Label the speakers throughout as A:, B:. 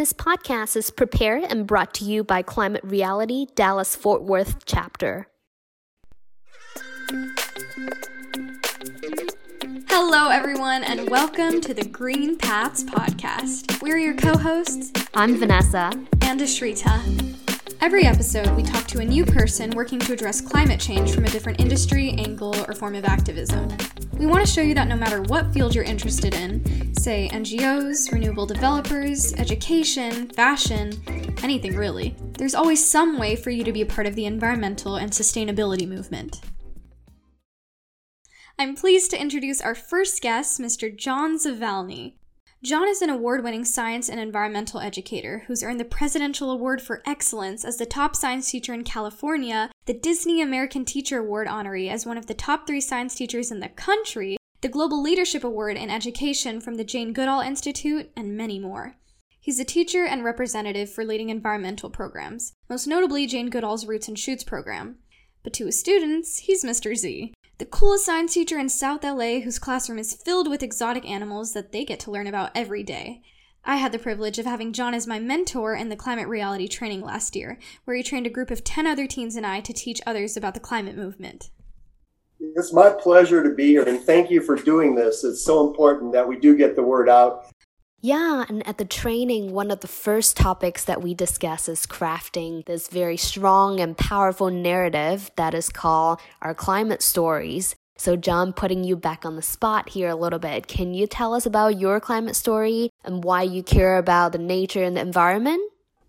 A: This podcast is prepared and brought to you by Climate Reality Dallas Fort Worth chapter.
B: Hello, everyone, and welcome to the Green Paths Podcast. We're your co hosts.
A: I'm Vanessa.
B: And Ashrita. Every episode, we talk to a new person working to address climate change from a different industry, angle, or form of activism. We want to show you that no matter what field you're interested in, say NGOs, renewable developers, education, fashion, anything really, there's always some way for you to be a part of the environmental and sustainability movement. I'm pleased to introduce our first guest, Mr. John Zavalney. John is an award winning science and environmental educator who's earned the Presidential Award for Excellence as the top science teacher in California, the Disney American Teacher Award honoree as one of the top three science teachers in the country, the Global Leadership Award in Education from the Jane Goodall Institute, and many more. He's a teacher and representative for leading environmental programs, most notably Jane Goodall's Roots and Shoots program. But to his students, he's Mr. Z, the coolest science teacher in South LA whose classroom is filled with exotic animals that they get to learn about every day. I had the privilege of having John as my mentor in the climate reality training last year, where he trained a group of 10 other teens and I to teach others about the climate movement.
C: It's my pleasure to be here, and thank you for doing this. It's so important that we do get the word out
A: yeah, and at the training, one of the first topics that we discuss is crafting this very strong and powerful narrative that is called our climate stories. So, John, putting you back on the spot here a little bit, can you tell us about your climate story and why you care about the nature and the environment?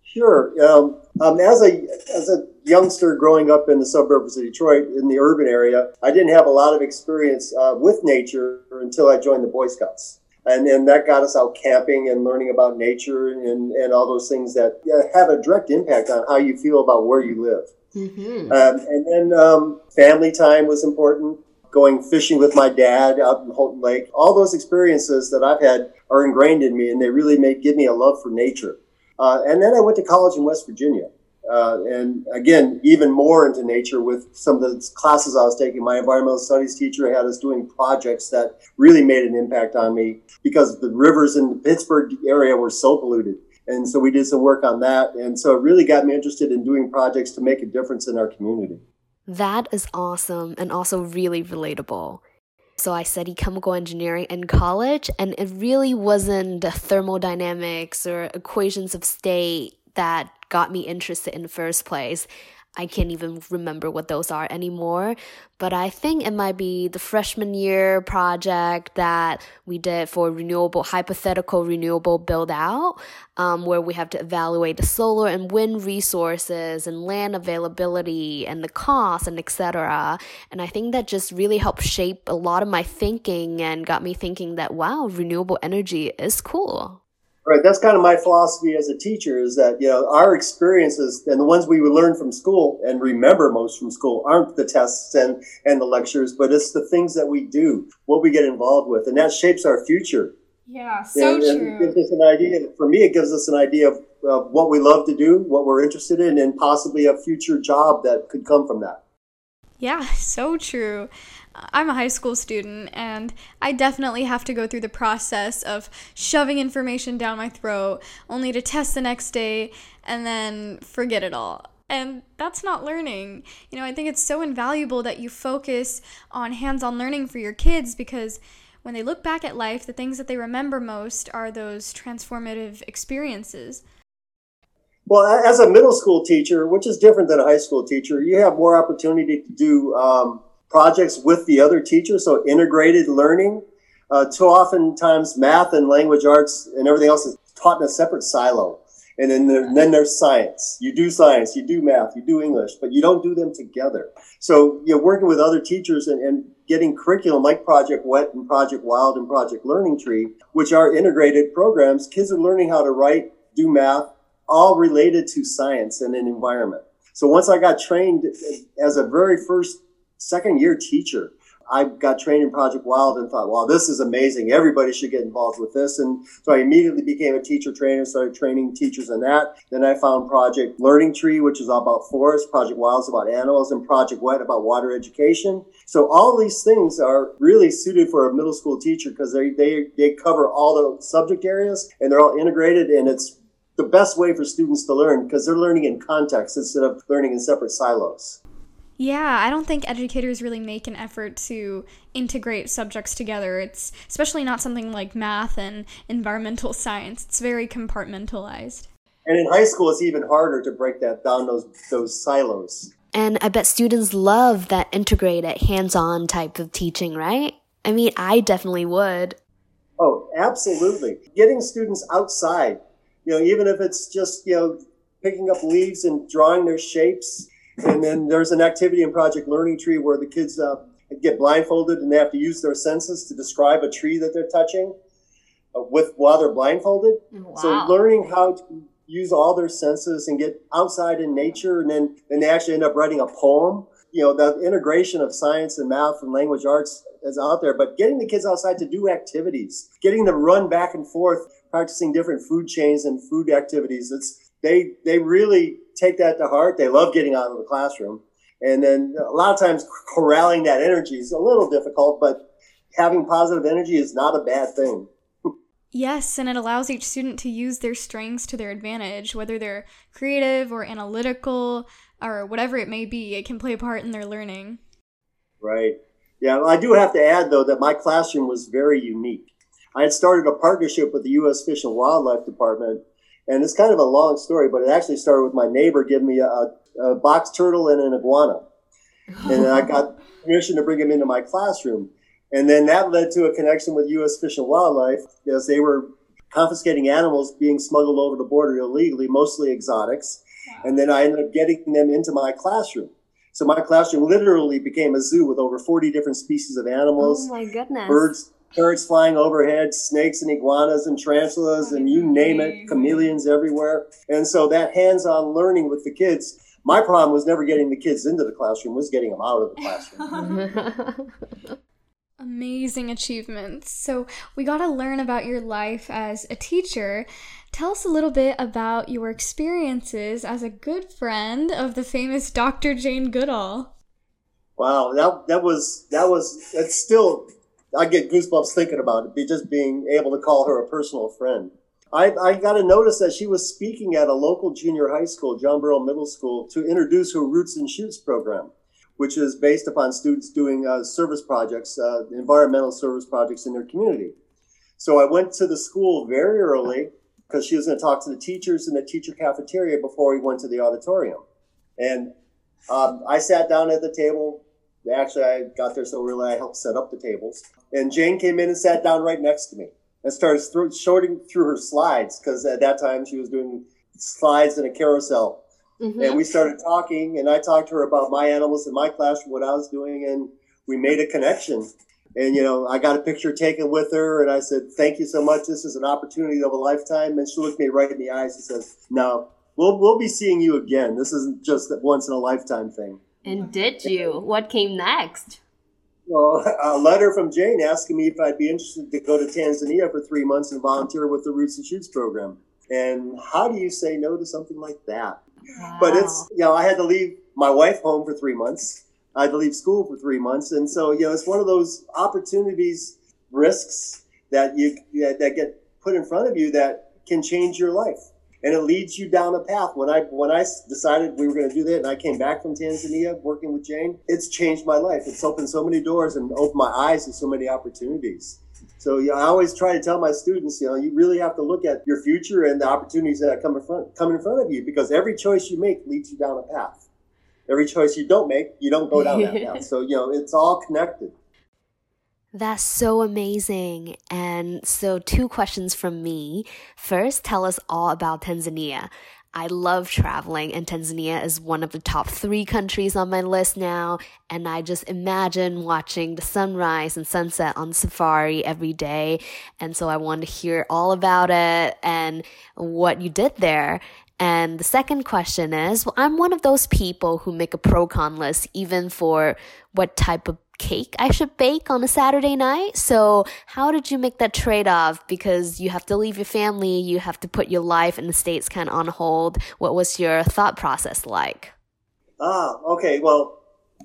C: Sure. Um, um, as a as a youngster growing up in the suburbs of Detroit, in the urban area, I didn't have a lot of experience uh, with nature until I joined the Boy Scouts and then that got us out camping and learning about nature and, and all those things that have a direct impact on how you feel about where you live. Mm-hmm. Um, and then um, family time was important. Going fishing with my dad out in Houghton Lake, all those experiences that I've had are ingrained in me, and they really make give me a love for nature. Uh, and then I went to college in West Virginia, uh, and again, even more into nature with some of the classes I was taking. My environmental studies teacher had us doing projects that really made an impact on me because the rivers in the Pittsburgh area were so polluted. And so we did some work on that. And so it really got me interested in doing projects to make a difference in our community.
A: That is awesome and also really relatable. So I studied chemical engineering in college, and it really wasn't the thermodynamics or equations of state that got me interested in the first place. I can't even remember what those are anymore, but I think it might be the freshman year project that we did for renewable, hypothetical renewable build out, um, where we have to evaluate the solar and wind resources and land availability and the cost and etc. And I think that just really helped shape a lot of my thinking and got me thinking that wow, renewable energy is cool.
C: Right. That's kind of my philosophy as a teacher is that, you know, our experiences and the ones we would learn from school and remember most from school aren't the tests and, and the lectures, but it's the things that we do, what we get involved with. And that shapes our future.
B: Yeah, so
C: and,
B: true.
C: And gives us an idea. For me, it gives us an idea of, of what we love to do, what we're interested in, and possibly a future job that could come from that.
B: Yeah, so true. I'm a high school student and I definitely have to go through the process of shoving information down my throat only to test the next day and then forget it all. And that's not learning. You know, I think it's so invaluable that you focus on hands on learning for your kids because when they look back at life, the things that they remember most are those transformative experiences.
C: Well, as a middle school teacher, which is different than a high school teacher, you have more opportunity to do um, projects with the other teachers, so integrated learning. Uh, too often times math and language arts and everything else is taught in a separate silo. And then, there, and then there's science. You do science, you do math, you do English, but you don't do them together. So you're working with other teachers and, and getting curriculum like Project Wet and Project Wild and Project Learning Tree, which are integrated programs. Kids are learning how to write, do math, all related to science and an environment. So once I got trained as a very first second year teacher. I got trained in Project Wild and thought, wow, this is amazing. Everybody should get involved with this. And so I immediately became a teacher trainer, started training teachers in that. Then I found Project Learning Tree, which is all about forests, Project Wild is about animals and Project Wet about water education. So all these things are really suited for a middle school teacher because they, they, they cover all the subject areas and they're all integrated and it's the best way for students to learn because they're learning in context instead of learning in separate silos.
B: Yeah, I don't think educators really make an effort to integrate subjects together. It's especially not something like math and environmental science. It's very compartmentalized.
C: And in high school, it's even harder to break that down those those silos.
A: And I bet students love that integrated, hands-on type of teaching, right? I mean, I definitely would.
C: Oh, absolutely. Getting students outside, you know, even if it's just, you know, picking up leaves and drawing their shapes. And then there's an activity in Project Learning Tree where the kids uh, get blindfolded and they have to use their senses to describe a tree that they're touching uh, with while they're blindfolded. Wow. So learning how to use all their senses and get outside in nature and then, then they actually end up writing a poem. You know, the integration of science and math and language arts is out there, but getting the kids outside to do activities, getting them run back and forth, practicing different food chains and food activities. It's they they really take that to heart. They love getting out of the classroom. And then a lot of times corralling that energy is a little difficult, but having positive energy is not a bad thing.
B: Yes, and it allows each student to use their strengths to their advantage, whether they're creative or analytical or whatever it may be, it can play a part in their learning.
C: Right. Yeah, I do have to add, though, that my classroom was very unique. I had started a partnership with the U.S. Fish and Wildlife Department, and it's kind of a long story, but it actually started with my neighbor giving me a, a box turtle and an iguana. and I got permission to bring him into my classroom. And then that led to a connection with U.S. Fish and Wildlife because they were confiscating animals being smuggled over the border illegally, mostly exotics. And then I ended up getting them into my classroom. So my classroom literally became a zoo with over 40 different species of animals.
A: Oh my goodness.
C: Birds, birds flying overhead, snakes and iguanas and tarantulas and you name it, chameleons everywhere. And so that hands-on learning with the kids, my problem was never getting the kids into the classroom, was getting them out of the classroom.
B: Amazing achievements. So, we got to learn about your life as a teacher. Tell us a little bit about your experiences as a good friend of the famous Dr. Jane Goodall.
C: Wow, that that was that was that's still I get goosebumps thinking about it. Be just being able to call her a personal friend. I, I got a notice that she was speaking at a local junior high school, John Burroughs Middle School, to introduce her Roots and Shoots program, which is based upon students doing uh, service projects, uh, environmental service projects in their community. So I went to the school very early because she was going to talk to the teachers in the teacher cafeteria before we went to the auditorium. And um, I sat down at the table. Actually, I got there so early I helped set up the tables. And Jane came in and sat down right next to me and started th- shorting through her slides because at that time she was doing slides in a carousel. Mm-hmm. And we started talking, and I talked to her about my animals in my classroom, what I was doing, and we made a connection. And, you know, I got a picture taken with her and I said, thank you so much. This is an opportunity of a lifetime. And she looked me right in the eyes and says, no, we'll, we'll be seeing you again. This isn't just a once in a lifetime thing.
A: And did you? What came next?
C: Well, a letter from Jane asking me if I'd be interested to go to Tanzania for three months and volunteer with the Roots and Shoots program. And how do you say no to something like that? Wow. But it's, you know, I had to leave my wife home for three months I had to leave school for three months, and so you know it's one of those opportunities, risks that you that, that get put in front of you that can change your life, and it leads you down a path. When I when I decided we were going to do that, and I came back from Tanzania working with Jane, it's changed my life. It's opened so many doors and opened my eyes to so many opportunities. So you know, I always try to tell my students, you know, you really have to look at your future and the opportunities that come in front come in front of you because every choice you make leads you down a path every choice you don't make, you don't go down that path. So, you know, it's all connected.
A: That's so amazing. And so, two questions from me. First, tell us all about Tanzania. I love traveling, and Tanzania is one of the top three countries on my list now. And I just imagine watching the sunrise and sunset on safari every day. And so I want to hear all about it and what you did there. And the second question is well, I'm one of those people who make a pro con list even for what type of cake I should bake on a Saturday night. So, how did you make that trade off? Because you have to leave your family, you have to put your life in the States kind of on hold. What was your thought process like?
C: Ah, okay. Well,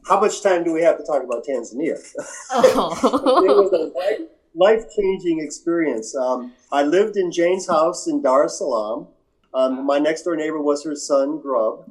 C: how much time do we have to talk about Tanzania? Oh. it was a life changing experience. Um, I lived in Jane's house in Dar es Salaam Um, my next door neighbor was her son, Grub.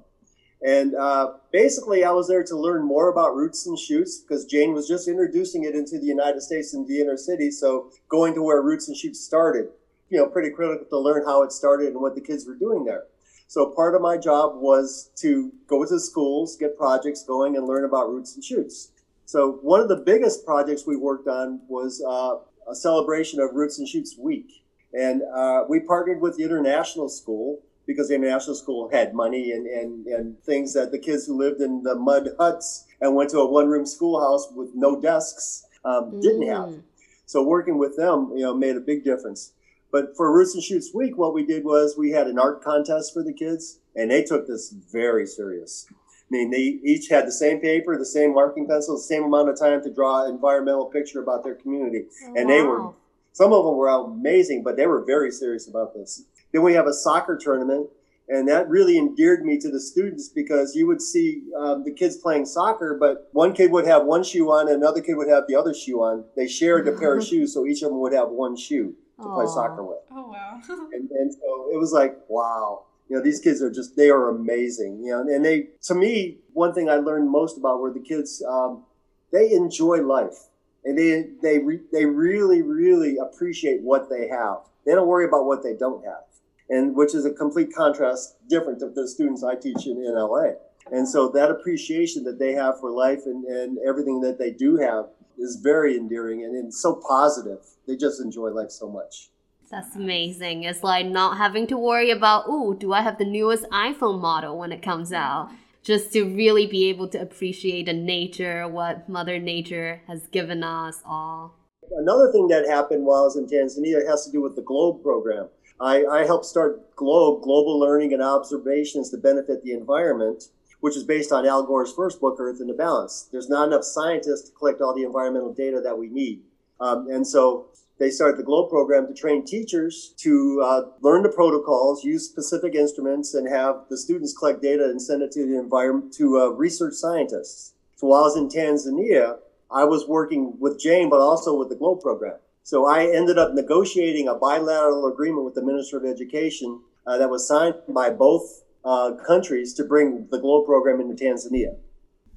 C: And uh, basically, I was there to learn more about roots and shoots because Jane was just introducing it into the United States in the inner city. So going to where roots and shoots started, you know, pretty critical to learn how it started and what the kids were doing there. So part of my job was to go to schools, get projects going, and learn about roots and shoots. So one of the biggest projects we worked on was uh, a celebration of Roots and Shoots Week. And uh, we partnered with the International School because the International School had money and, and, and things that the kids who lived in the mud huts and went to a one room schoolhouse with no desks um, didn't mm. have. So working with them, you know, made a big difference. But for Roots and Shoots Week, what we did was we had an art contest for the kids, and they took this very serious. I mean, they each had the same paper, the same marking pencil, the same amount of time to draw an environmental picture about their community. and they were, some of them were amazing, but they were very serious about this. Then we have a soccer tournament, and that really endeared me to the students because you would see um, the kids playing soccer, but one kid would have one shoe on, and another kid would have the other shoe on. They shared a pair of shoes, so each of them would have one shoe to Aww. play soccer with.
B: Oh wow!
C: and, and so it was like, wow. You know, these kids are just, they are amazing. You know, and they, to me, one thing I learned most about were the kids, um, they enjoy life and they, they, re, they really, really appreciate what they have. They don't worry about what they don't have and which is a complete contrast different to the students I teach in, in LA. And so that appreciation that they have for life and, and everything that they do have is very endearing and, and so positive. They just enjoy life so much.
A: That's amazing. It's like not having to worry about, oh, do I have the newest iPhone model when it comes out? Just to really be able to appreciate the nature, what Mother Nature has given us all.
C: Another thing that happened while I was in Tanzania has to do with the GLOBE program. I, I helped start GLOBE, Global Learning and Observations to Benefit the Environment, which is based on Al Gore's first book, Earth in the Balance. There's not enough scientists to collect all the environmental data that we need. Um, and so they started the GLOBE program to train teachers to uh, learn the protocols, use specific instruments, and have the students collect data and send it to the environment to uh, research scientists. So while I was in Tanzania, I was working with Jane, but also with the GLOBE program. So I ended up negotiating a bilateral agreement with the Minister of Education uh, that was signed by both uh, countries to bring the GLOBE program into Tanzania.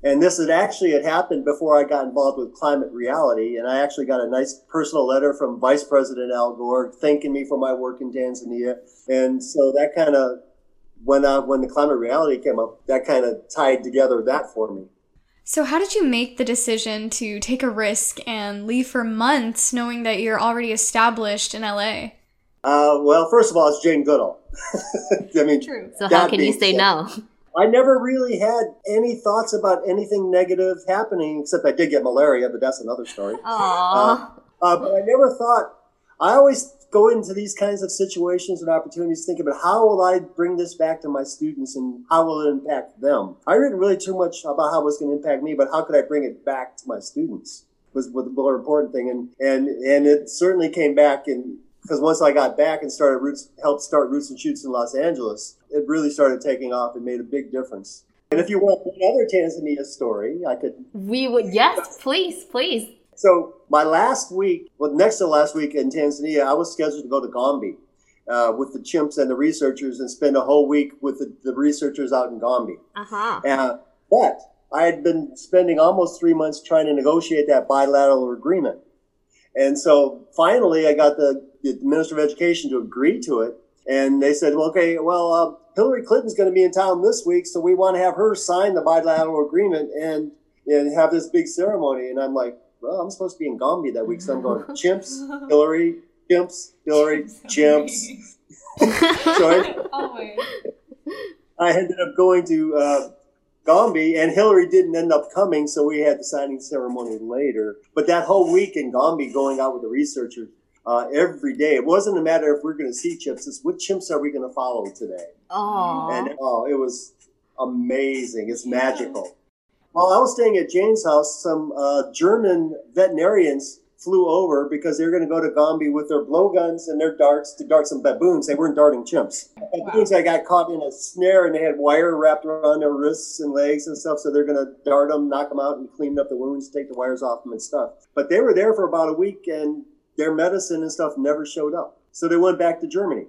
C: And this had actually had happened before I got involved with Climate Reality, and I actually got a nice personal letter from Vice President Al Gore thanking me for my work in Tanzania. And so that kind of when uh, when the Climate Reality came up, that kind of tied together that for me.
B: So, how did you make the decision to take a risk and leave for months knowing that you're already established in LA?
C: Uh, well, first of all, it's Jane Goodall.
A: I mean, True. So, how can you say said, no?
C: I never really had any thoughts about anything negative happening, except I did get malaria, but that's another story.
A: Aww. Uh,
C: uh, but I never thought, I always go into these kinds of situations and opportunities thinking about how will I bring this back to my students and how will it impact them. I didn't really too much about how it was going to impact me, but how could I bring it back to my students was, was the more important thing. And, and, and it certainly came back and because once I got back and started roots, helped start Roots and Shoots in Los Angeles, it really started taking off and made a big difference. And if you want another Tanzania story, I could.
A: We would, yes, please, please.
C: So my last week, well, next to last week in Tanzania, I was scheduled to go to Gombe uh, with the chimps and the researchers and spend a whole week with the, the researchers out in Gombe.
A: Uh-huh. Uh,
C: but I had been spending almost three months trying to negotiate that bilateral agreement. And so finally, I got the, the Minister of Education to agree to it. And they said, well, okay, well, uh, Hillary Clinton's going to be in town this week, so we want to have her sign the bilateral agreement and, and have this big ceremony. And I'm like, well, I'm supposed to be in Gombe that week, so I'm going chimps, Hillary, chimps, Hillary, chimps. Sorry. I, I, ended up going to uh, Gombe, and Hillary didn't end up coming, so we had the signing ceremony later. But that whole week in Gombe, going out with the researchers uh, every day, it wasn't a matter if we're going to see chimps; it's what chimps are we going to follow today.
A: Oh,
C: and oh, it was amazing! It's magical. While I was staying at Jane's house, some uh, German veterinarians flew over because they were going to go to Gombe with their blowguns and their darts to dart some baboons. They weren't darting chimps. Wow. Baboons that got caught in a snare and they had wire wrapped around their wrists and legs and stuff. So they're going to dart them, knock them out, and clean up the wounds, take the wires off them and stuff. But they were there for about a week and their medicine and stuff never showed up. So they went back to Germany.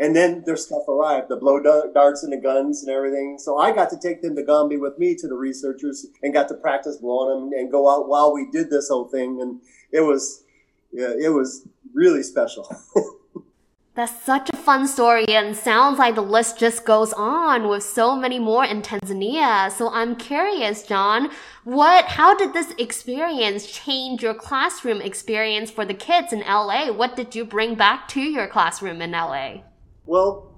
C: And then their stuff arrived, the blow darts and the guns and everything. So I got to take them to Gombe with me to the researchers and got to practice blowing them and go out while we did this whole thing. And it was, yeah, it was really special.
A: That's such a fun story and sounds like the list just goes on with so many more in Tanzania. So I'm curious, John, what how did this experience change your classroom experience for the kids in LA? What did you bring back to your classroom in LA?
C: Well,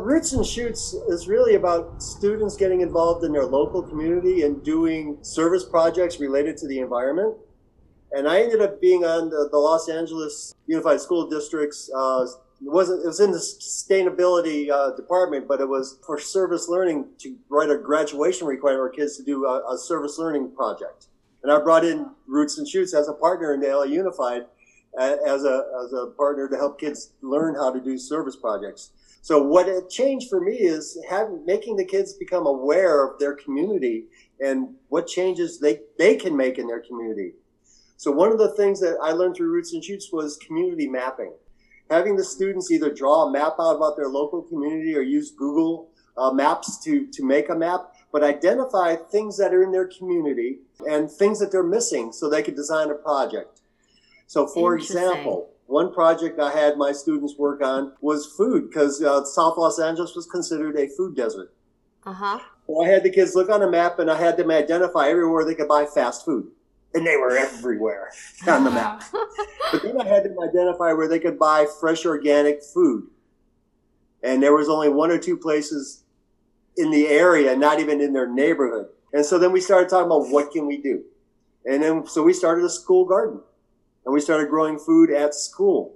C: Roots and Shoots is really about students getting involved in their local community and doing service projects related to the environment. And I ended up being on the, the Los Angeles Unified School District's uh, it wasn't it was in the sustainability uh, department but it was for service learning to write a graduation requirement for kids to do a, a, service learning project and i brought in roots and shoots as a partner in the la unified as a as a partner to help kids learn how to do service projects. So what it changed for me is having making the kids become aware of their community and what changes they they can make in their community. So one of the things that i learned through roots and shoots was community mapping. Having the students either draw a map out about their local community or use Google uh, Maps to, to make a map, but identify things that are in their community and things that they're missing so they could design a project. So, for example, one project I had my students work on was food because uh, South Los Angeles was considered a food desert.
A: Uh huh.
C: Well, I had the kids look on a map and I had them identify everywhere they could buy fast food and they were everywhere on the map. but then I had them identify where they could buy fresh organic food. And there was only one or two places in the area, not even in their neighborhood. And so then we started talking about what can we do? And then, so we started a school garden and we started growing food at school.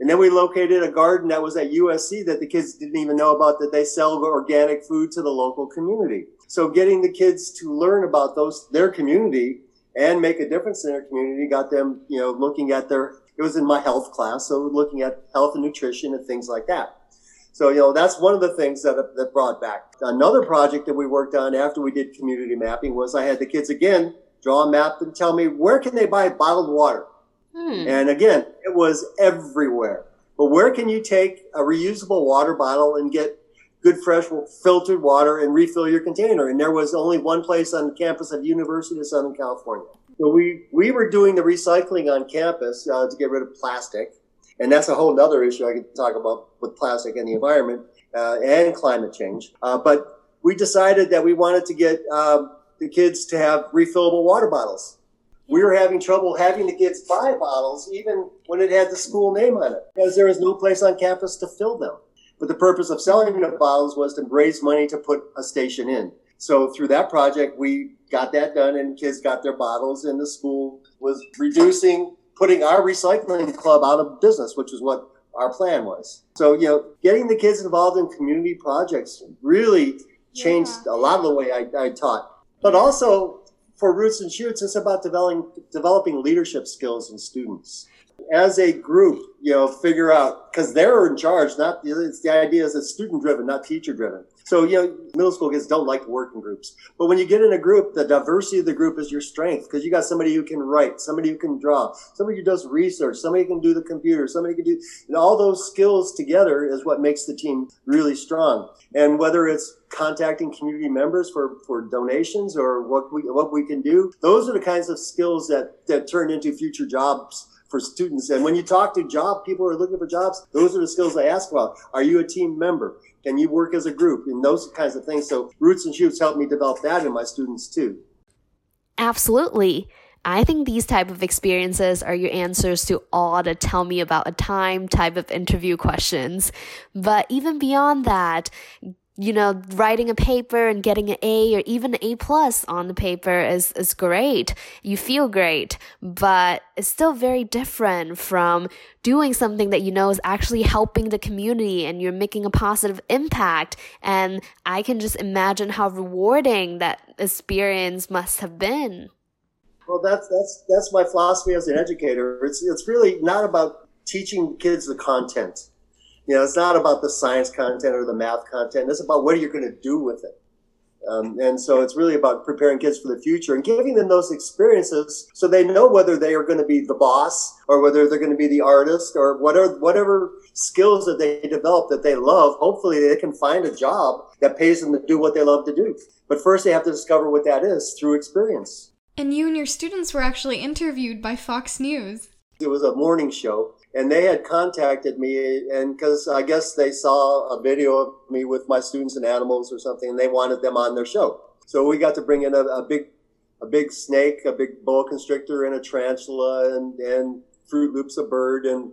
C: And then we located a garden that was at USC that the kids didn't even know about that they sell organic food to the local community. So getting the kids to learn about those, their community and make a difference in their community. Got them, you know, looking at their, it was in my health class, so looking at health and nutrition and things like that. So, you know, that's one of the things that, that brought back. Another project that we worked on after we did community mapping was I had the kids again draw a map and tell me where can they buy bottled water? Hmm. And again, it was everywhere. But where can you take a reusable water bottle and get good fresh filtered water and refill your container. And there was only one place on campus of University of Southern California. So we, we were doing the recycling on campus uh, to get rid of plastic. And that's a whole other issue I could talk about with plastic and the environment uh, and climate change. Uh, but we decided that we wanted to get um, the kids to have refillable water bottles. We were having trouble having the kids buy bottles even when it had the school name on it because there was no place on campus to fill them. But the purpose of selling the bottles was to raise money to put a station in. So through that project, we got that done and kids got their bottles and the school was reducing, putting our recycling club out of business, which is what our plan was. So, you know, getting the kids involved in community projects really changed yeah. a lot of the way I, I taught. But also for Roots and Shoots, it's about developing, developing leadership skills in students as a group, you know, figure out because they're in charge. Not it's the idea is it's student driven, not teacher driven. So you know, middle school kids don't like to work in groups, but when you get in a group, the diversity of the group is your strength because you got somebody who can write, somebody who can draw, somebody who does research, somebody who can do the computer, somebody can do and all those skills together is what makes the team really strong. And whether it's contacting community members for, for donations or what we what we can do, those are the kinds of skills that that turn into future jobs for students. And when you talk to job people who are looking for jobs, those are the skills they ask about. Are you a team member? Can you work as a group? And those kinds of things. So Roots and Shoots helped me develop that in my students too.
A: Absolutely. I think these type of experiences are your answers to all the tell me about a time type of interview questions. But even beyond that, you know, writing a paper and getting an A or even an A plus on the paper is, is great. You feel great, but it's still very different from doing something that you know is actually helping the community and you're making a positive impact. And I can just imagine how rewarding that experience must have been.
C: Well, that's, that's, that's my philosophy as an educator. It's, it's really not about teaching kids the content you know, it's not about the science content or the math content. It's about what are you're going to do with it. Um, and so it's really about preparing kids for the future and giving them those experiences so they know whether they are going to be the boss or whether they're going to be the artist or whatever whatever skills that they develop that they love. Hopefully, they can find a job that pays them to do what they love to do. But first, they have to discover what that is through experience.
B: And you and your students were actually interviewed by Fox News.
C: It was a morning show, and they had contacted me, and because I guess they saw a video of me with my students and animals or something, and they wanted them on their show. So we got to bring in a, a big, a big snake, a big boa constrictor, and a tarantula, and and Fruit Loops, a bird, and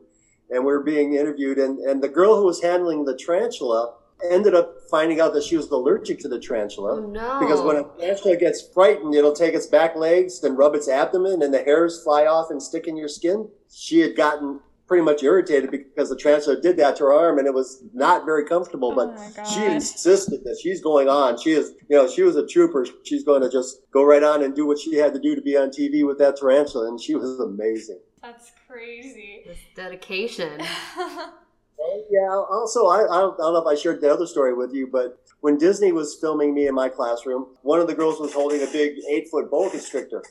C: and we were being interviewed, and and the girl who was handling the tarantula ended up finding out that she was allergic to the tarantula.
A: Oh, no.
C: Because when a tarantula gets frightened, it'll take its back legs, then rub its abdomen, and the hairs fly off and stick in your skin. She had gotten pretty much irritated because the tarantula did that to her arm and it was not very comfortable. Oh but
B: Oh
C: she insisted that she's going on. She is, you know, she was a trooper. She's going to just go right on and do what she had to do to be on TV with that tarantula. And she was amazing.
B: That's crazy.
A: This dedication.
C: Yeah. Also, I, I, don't, I don't know if I shared the other story with you, but when Disney was filming me in my classroom, one of the girls was holding a big eight foot boa constrictor.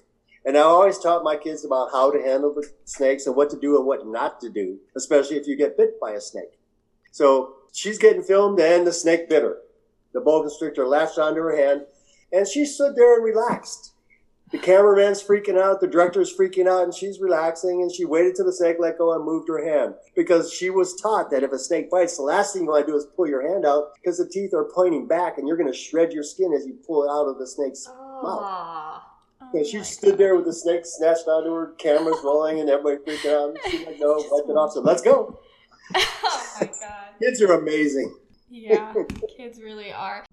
C: And I always taught my kids about how to handle the snakes and what to do and what not to do, especially if you get bit by a snake. So she's getting filmed and the snake bit her. The boa constrictor latched onto her hand and she stood there and relaxed. The cameraman's freaking out, the director's freaking out, and she's relaxing. And she waited till the snake let go and moved her hand because she was taught that if a snake bites, the last thing you want to do is pull your hand out because the teeth are pointing back and you're going to shred your skin as you pull it out of the snake's mouth. So she stood there with the snake snatched onto her, cameras rolling, and everybody freaking out. And She's like, no, wipe it off. So let's go.
B: oh my god.
C: Kids are amazing.
B: Yeah, kids really are.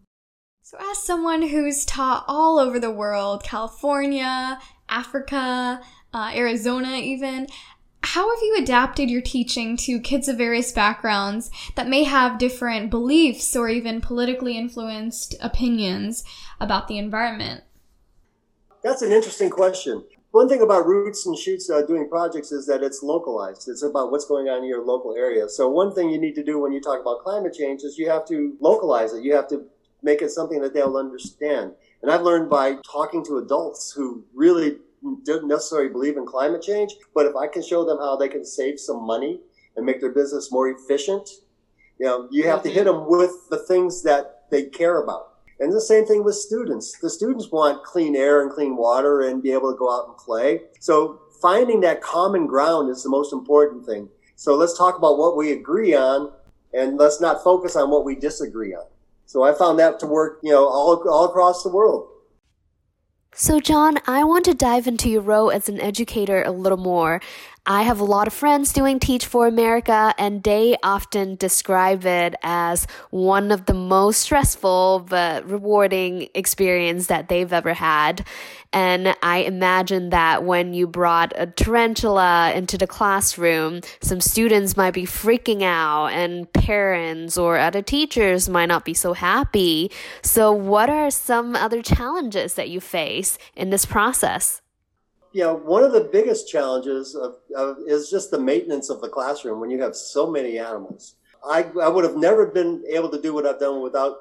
B: So, as someone who's taught all over the world California, Africa, uh, Arizona, even how have you adapted your teaching to kids of various backgrounds that may have different beliefs or even politically influenced opinions about the environment?
C: That's an interesting question. One thing about Roots and Shoots uh, doing projects is that it's localized. It's about what's going on in your local area. So one thing you need to do when you talk about climate change is you have to localize it. You have to make it something that they'll understand. And I've learned by talking to adults who really don't necessarily believe in climate change, but if I can show them how they can save some money and make their business more efficient, you know, you have to hit them with the things that they care about. And the same thing with students. The students want clean air and clean water and be able to go out and play. So finding that common ground is the most important thing. So let's talk about what we agree on and let's not focus on what we disagree on. So I found that to work, you know, all, all across the world.
A: So, John, I want to dive into your role as an educator a little more. I have a lot of friends doing Teach for America, and they often describe it as one of the most stressful but rewarding experience that they've ever had. And I imagine that when you brought a tarantula into the classroom, some students might be freaking out, and parents or other teachers might not be so happy. So, what are some other challenges that you face in this process?
C: You know, one of the biggest challenges of, of, is just the maintenance of the classroom when you have so many animals. I, I would have never been able to do what I've done without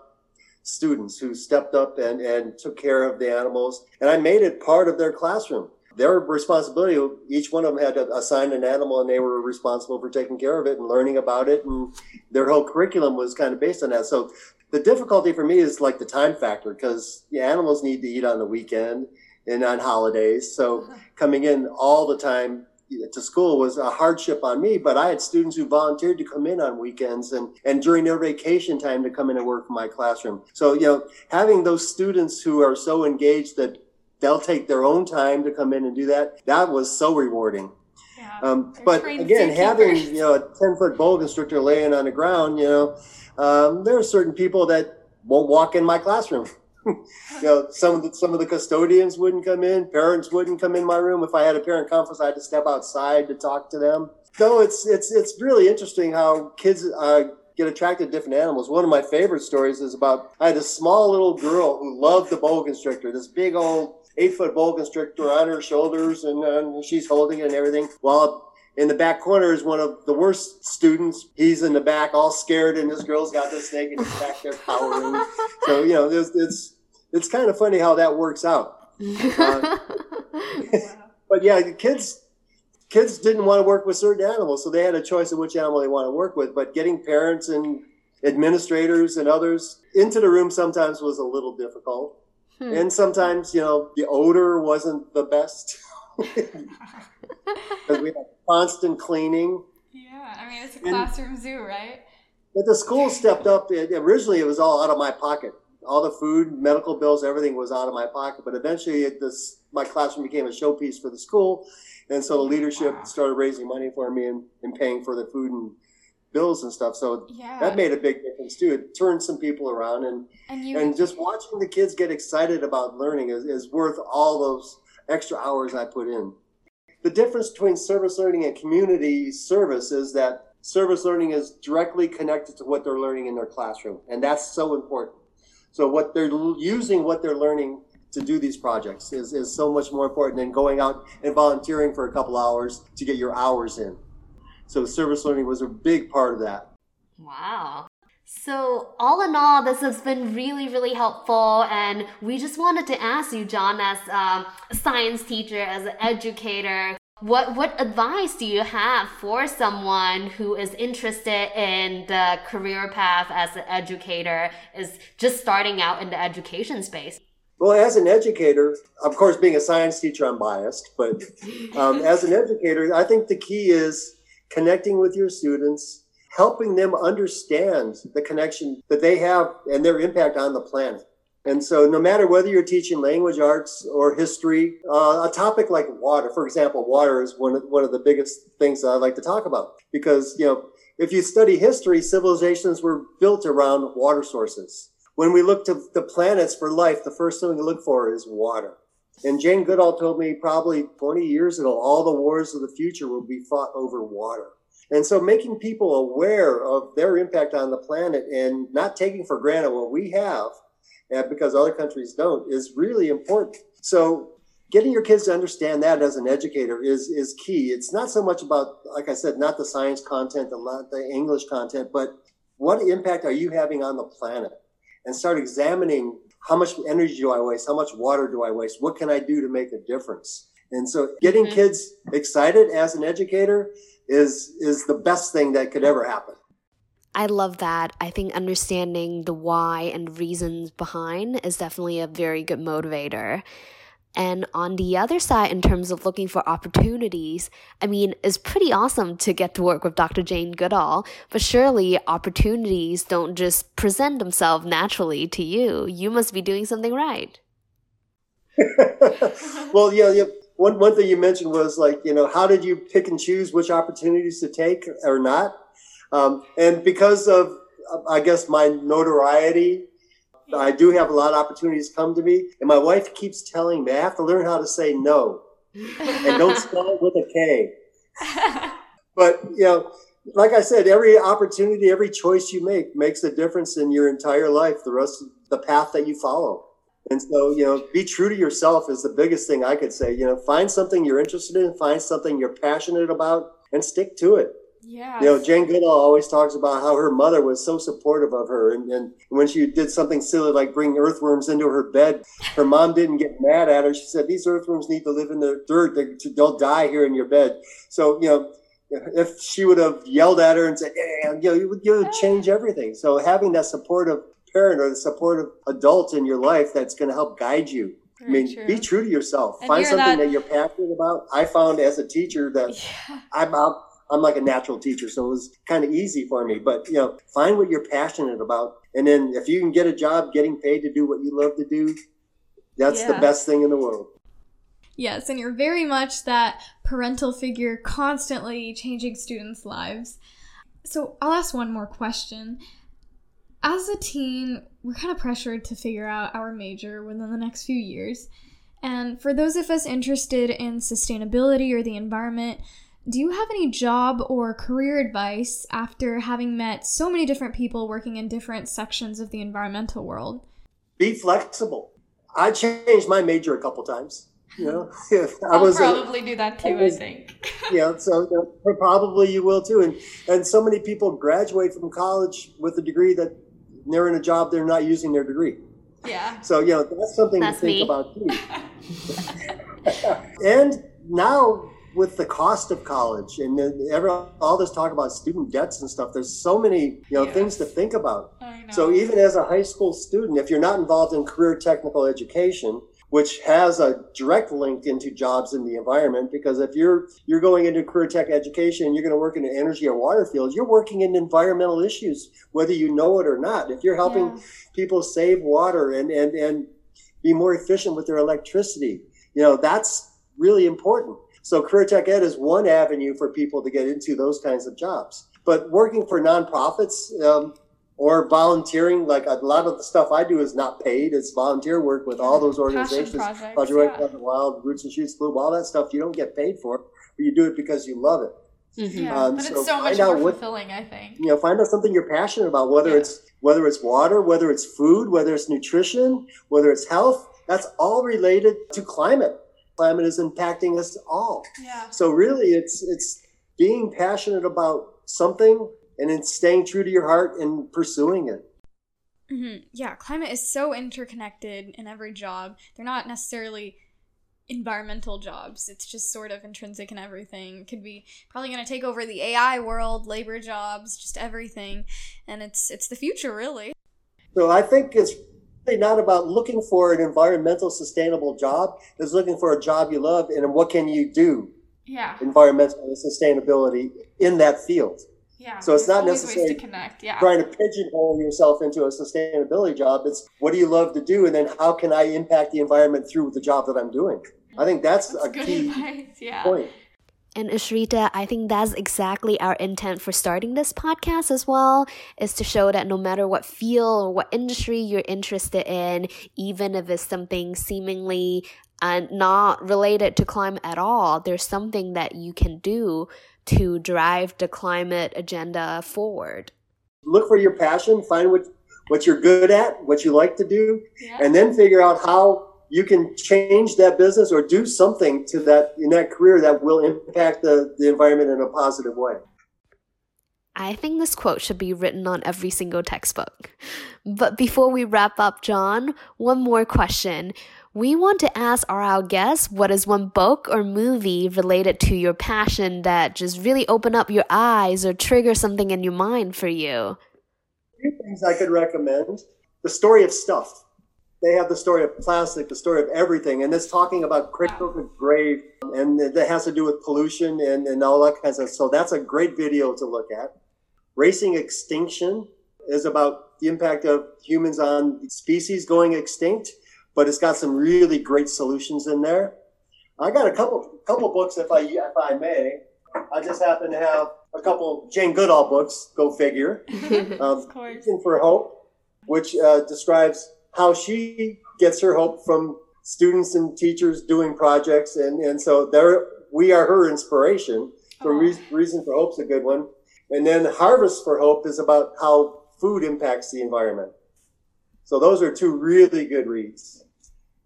C: students who stepped up and, and took care of the animals. And I made it part of their classroom. Their responsibility, each one of them had assigned an animal and they were responsible for taking care of it and learning about it. And their whole curriculum was kind of based on that. So the difficulty for me is like the time factor because the animals need to eat on the weekend and on holidays. So coming in all the time to school was a hardship on me, but I had students who volunteered to come in on weekends and, and during their vacation time to come in and work in my classroom. So, you know, having those students who are so engaged that they'll take their own time to come in and do that, that was so rewarding.
B: Yeah,
C: Um, but again, having, you know, a 10 foot boa constrictor laying on the ground, you know, um, there are certain people that won't walk in my classroom. you know, some of the some of the custodians wouldn't come in, parents wouldn't come in my room. If I had a parent conference, I had to step outside to talk to them. So it's it's it's really interesting how kids uh, get attracted to different animals. One of my favorite stories is about I had a small little girl who loved the boa constrictor, this big old eight foot boa constrictor on her shoulders, and, and she's holding it and everything. While in the back corner is one of the worst students. He's in the back, all scared, and this girl's got the snake in his back there cowering. So you know, it's, it's it's kind of funny how that works out. Uh, but yeah, the kids kids didn't want to work with certain animals, so they had a choice of which animal they want to work with. But getting parents and administrators and others into the room sometimes was a little difficult. Hmm. And sometimes, you know, the odor wasn't the best. Because we had constant cleaning.
B: Yeah, I mean, it's a classroom and, zoo, right?
C: But the school stepped up. It, originally, it was all out of my pocket. All the food, medical bills, everything was out of my pocket. But eventually, it, this my classroom became a showpiece for the school, and so the leadership wow. started raising money for me and, and paying for the food and bills and stuff. So yeah. that made a big difference too. It turned some people around, and and, you, and just watching the kids get excited about learning is, is worth all those extra hours I put in. The difference between service learning and community service is that service learning is directly connected to what they're learning in their classroom, and that's so important. So what they're using, what they're learning to do these projects is, is so much more important than going out and volunteering for a couple hours to get your hours in. So service learning was a big part of that.
A: Wow. So, all in all, this has been really, really helpful. And we just wanted to ask you, John, as a science teacher, as an educator, what, what advice do you have for someone who is interested in the career path as an educator, is just starting out in the education space?
C: Well, as an educator, of course, being a science teacher, I'm biased, but um, as an educator, I think the key is connecting with your students, helping them understand the connection that they have and their impact on the planet. And so, no matter whether you're teaching language arts or history, uh, a topic like water, for example, water is one of, one of the biggest things I like to talk about because, you know, if you study history, civilizations were built around water sources. When we look to the planets for life, the first thing we look for is water. And Jane Goodall told me probably 20 years ago, all the wars of the future will be fought over water. And so making people aware of their impact on the planet and not taking for granted what we have, because other countries don't, is really important. So getting your kids to understand that as an educator is, is key. It's not so much about, like I said, not the science content, the, the English content, but what impact are you having on the planet? and start examining how much energy do I waste? How much water do I waste? What can I do to make a difference? And so getting mm-hmm. kids excited as an educator is is the best thing that could ever happen.
A: I love that. I think understanding the why and reasons behind is definitely a very good motivator. And on the other side, in terms of looking for opportunities, I mean, it's pretty awesome to get to work with Dr. Jane Goodall, but surely opportunities don't just present themselves naturally to you. You must be doing something right.
C: well, yeah, yeah. One, one thing you mentioned was like, you know, how did you pick and choose which opportunities to take or not? Um, and because of, I guess, my notoriety I do have a lot of opportunities come to me, and my wife keeps telling me I have to learn how to say no, and don't spell it with a K. but you know, like I said, every opportunity, every choice you make makes a difference in your entire life. The rest of the path that you follow. And so, you know, be true to yourself is the biggest thing I could say. You know, find something you're interested in, find something you're passionate about, and stick to it.
B: Yeah.
C: You know, Jane Goodall always talks about how her mother was so supportive of her. And, and when she did something silly like bring earthworms into her bed, her mom didn't get mad at her. She said, These earthworms need to live in the dirt. They, they'll die here in your bed. So, you know, if she would have yelled at her and said, you know, you would, you would oh. change everything. So having that supportive parent or the supportive adult in your life that's going to help guide you. Very I mean, true. be true to yourself. And Find something that... that... you're passionate about. I found as a teacher that yeah. I'm out I'm like a natural teacher, so it was kind of easy for me. But you know, find what you're passionate about, and then if you can get a job getting paid to do what you love to do, that's yeah. the best thing in the world.
B: Yes, and you're very much that parental figure, constantly changing students' lives. So I'll ask one more question. As a teen, we're kind of pressured to figure out our major within the next few years. And for those of us interested in sustainability or the environment, do you have any job or career advice after having met so many different people working in different sections of the environmental world?
C: Be flexible. I changed my major a couple times. You know,
B: I will probably a, do that too. I, was, I think.
C: yeah, so uh, probably you will too. And and so many people graduate from college with a degree that they're in a job they're not using their degree.
B: Yeah.
C: So, you know, that's something
A: That's
C: to think
A: me.
C: about too. and now with the cost of college and the- every, all this talk about student debts and stuff, there's so many, you know, things to think about.
B: I know.
C: So even as a high school student, if you're not involved in career technical education, which has a direct link into jobs in the environment, because if you're you're going into career tech education, you're going to work in the energy or water fields, you're working in environmental issues, whether you know it or not. If you're helping
B: Yeah.
C: people save water and and and be more efficient with their electricity, you know that's really important. So career tech ed is one avenue for people to get into those kinds of jobs. But working for nonprofits um, or volunteering, like a lot of the stuff I do is not paid. It's volunteer work with all those organizations.
B: projects,
C: Project
B: yeah.
C: Crescent Wild, Roots and Shoots Bloom, all that stuff you don't get paid for, but you do it because you love it.
A: Mhm.
B: Yeah,
C: Um,
B: but
C: so
B: it's so much more
C: what-
B: fulfilling, I think.
C: You know, find out something you're passionate about, whether
B: Yeah.
C: it's whether it's water, whether it's food, whether it's nutrition, whether it's health. That's all related to climate. Climate is impacting us all.
B: Yeah.
C: So really, it's it's being passionate about something and then staying true to your heart and pursuing it.
B: hmm Yeah, climate is so interconnected in every job. They're not necessarily environmental jobs. It's just sort of intrinsic in everything. It could be probably going to take over the AI world, labor jobs, just everything. And it's it's the future, really.
C: So I think it's really not about looking for an environmental sustainable job. It's looking for a job you love and what can you do
B: Yeah.
C: environmental sustainability in that field.
B: Yeah.
C: So it's not necessarily
B: ways to connect. Yeah.
C: Trying to pigeonhole yourself into a sustainability job. It's what do you love to do and then how can I impact the environment through the job that I'm doing? I think that's,
B: That's
C: a
B: good
C: key
B: advice. Yeah.
C: point.
A: And Ashrita, I think that's exactly our intent for starting this podcast as well, is to show that no matter what field or what industry you're interested in, even if it's something seemingly uh, not related to climate at all, there's something that you can do to drive the climate agenda forward.
C: Look for your passion, find what what you're good at, what you like to do,
B: Yeah.
C: and then figure out how you can change that business or do something to that in that career that will impact the, the environment in a positive way.
A: I think this quote should be written on every single textbook. But before we wrap up, John, one more question. We want to ask our, guests what is one book or movie related to your passion that just really open up your eyes or trigger something in your mind for you?
C: few things I could recommend. The story of stuff. They have the story of plastic, the story of everything, and it's talking about to grave, and that has to do with pollution and, and all that kinds of. So that's a great video to look at. Racing Extinction is about the impact of humans on species going extinct, but it's got some really great solutions in there. I got a couple couple books, if I if I may. I just happen to have a couple Jane Goodall books. Go figure. Um,
B: of course.
C: Reason for Hope, which uh, describes how she gets her hope from students and teachers doing projects, and and so there we are her inspiration. So
B: Aw.
C: Reas- Reason for Hope's a good one, and then Harvest for Hope is about how food impacts the environment. So those are two really good reads.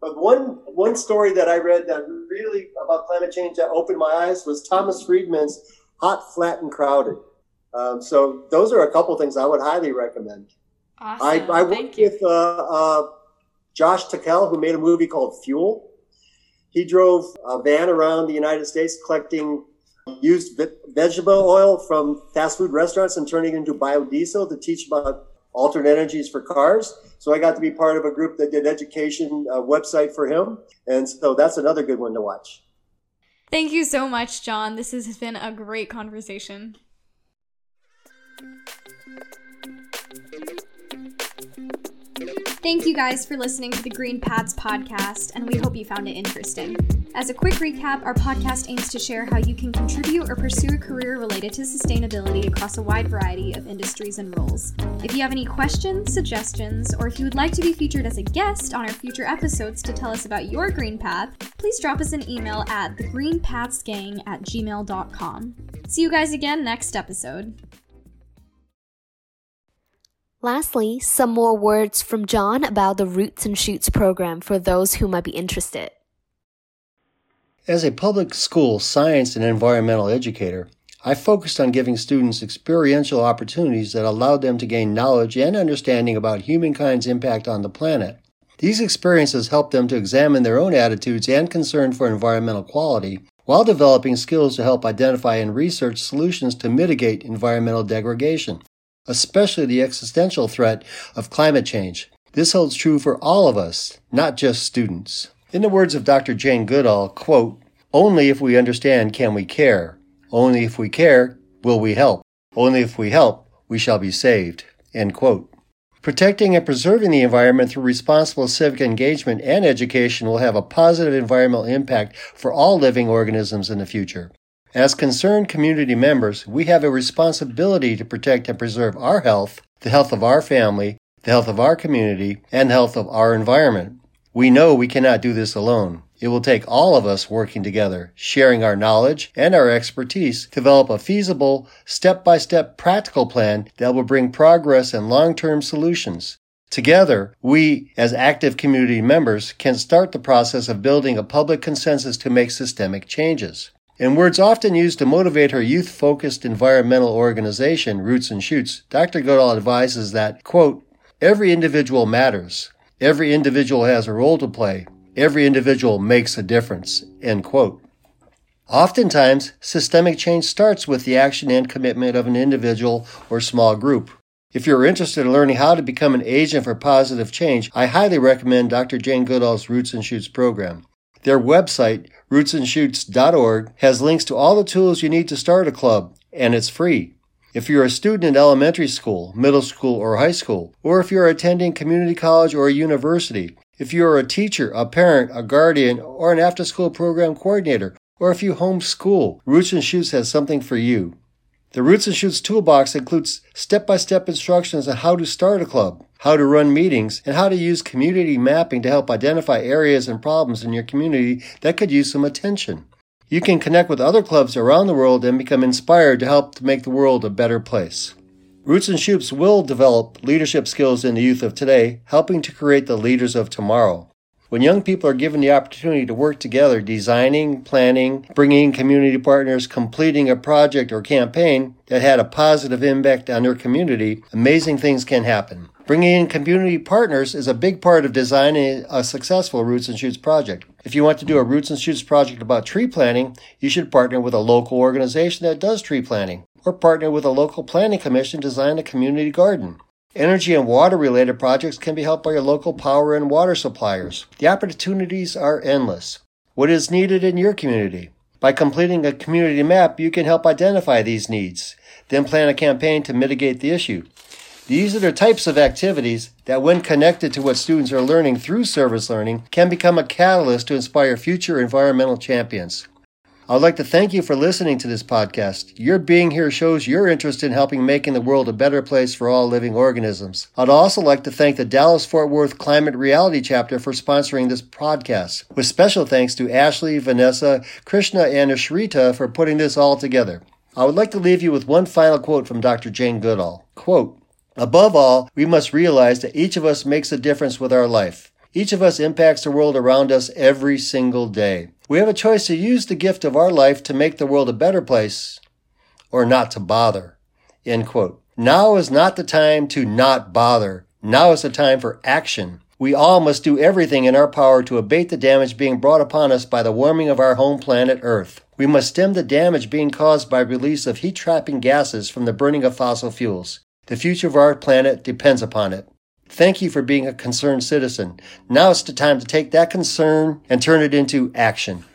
C: But one one story that I read that really about climate change that opened my eyes was Thomas Friedman's Hot, Flat, and Crowded. Um, so those are a couple things I would highly recommend.
B: Awesome.
C: I, I worked with uh, uh, Josh Tickell, who made a movie called Fuel. He drove a van around the United States collecting used vegetable oil from fast food restaurants and turning it into biodiesel to teach about alternate energies for cars. So I got to be part of a group that did education uh, website for him, and so that's another good one to watch.
B: Thank you so much, John. This has been a great conversation. Thank you guys for listening to the Green Paths podcast, and we hope you found it interesting. As a quick recap, our podcast aims to share how you can contribute or pursue a career related to sustainability across a wide variety of industries and roles. If you have any questions, suggestions, or if you would like to be featured as a guest on our future episodes to tell us about your green path, please drop us an email at thegreenpathsgang at gmail.com. See you guys again next episode.
A: Lastly, some more words from John about the Roots and Shoots program for those who might be interested.
C: As a public school science and environmental educator, I focused on giving students experiential opportunities that allowed them to gain knowledge and understanding about humankind's impact on the planet. These experiences help them to examine their own attitudes and concern for environmental quality while developing skills to help identify and research solutions to mitigate environmental degradation, especially the existential threat of climate change. This holds true for all of us, not just students. In the words of Dr. Jane Goodall, quote, only if we understand can we care. Only if we care will we help. Only if we help we shall be saved. End quote. Protecting and preserving the environment through responsible civic engagement and education will have a positive environmental impact for all living organisms in the future. As concerned community members, we have a responsibility to protect and preserve our health, the health of our family, the health of our community, and the health of our environment. We know we cannot do this alone. It will take all of us working together, sharing our knowledge and our expertise to develop a feasible, step by step practical plan that will bring progress and long term solutions. Together, we, as active community members, can start the process of building a public consensus to make systemic changes. In words often used to motivate her youth focused environmental organization, Roots and Shoots, Dr. Goodall advises that, quote, every individual matters. Every individual has a role to play. Every individual makes a difference. End quote. Oftentimes, systemic change starts with the action and commitment of an individual or small group. If you're interested in learning how to become an agent for positive change, I highly recommend Dr. Jane Goodall's Roots and Shoots program. Their website, rootsandshoots.org, has links to all the tools you need to start a club, and it's free. If you're a student in elementary school, middle school, or high school, or if you're attending community college or a university, if you are a teacher, a parent, a guardian, or an after school program coordinator, or if you homeschool, Roots and Shoots has something for you. The Roots and Shoots toolbox includes step by step instructions on how to start a club, how to run meetings, and how to use community mapping to help identify areas and problems in your community that could use some attention. You can connect with other clubs around the world and become inspired to help to make the world a better place. Roots and Shoots will develop leadership skills in the youth of today, helping to create the leaders of tomorrow. When young people are given the opportunity to work together, designing, planning, bringing community partners, completing a project or campaign that had a positive impact on their community, amazing things can happen. Bringing in community partners is a big part of designing a successful Roots and Shoots project. If you want to do a Roots and Shoots project about tree planting, you should partner with a local organization that does tree planting or partner with a local planning commission to design a community garden. Energy and water related projects can be helped by your local power and water suppliers. The opportunities are endless. What is needed in your community? By completing a community map, you can help identify these needs, then plan a campaign to mitigate the issue. These are the types of activities that, when connected to what students are learning through service learning, can become a catalyst to inspire future environmental champions. I'd like to thank you for listening to this podcast. Your being here shows your interest in helping making the world a better place for all living organisms. I'd also like to thank the Dallas Fort Worth Climate Reality chapter for sponsoring this podcast, with special thanks to Ashley, Vanessa, Krishna, and Ashrita for putting this all together. I would like to leave you with one final quote from Dr. Jane Goodall. Quote, Above all, we must realize that each of us makes a difference with our life. Each of us impacts the world around us every single day. We have a choice to use the gift of our life to make the world a better place or not to bother. End quote. Now is not the time to not bother. Now is the time for action. We all must do everything in our power to abate the damage being brought upon us by the warming of our home planet Earth. We must stem the damage being caused by release of heat trapping gases from the burning of fossil fuels. The future of our planet depends upon it. Thank you for being a concerned citizen. Now it's the time to take that concern and turn it into action.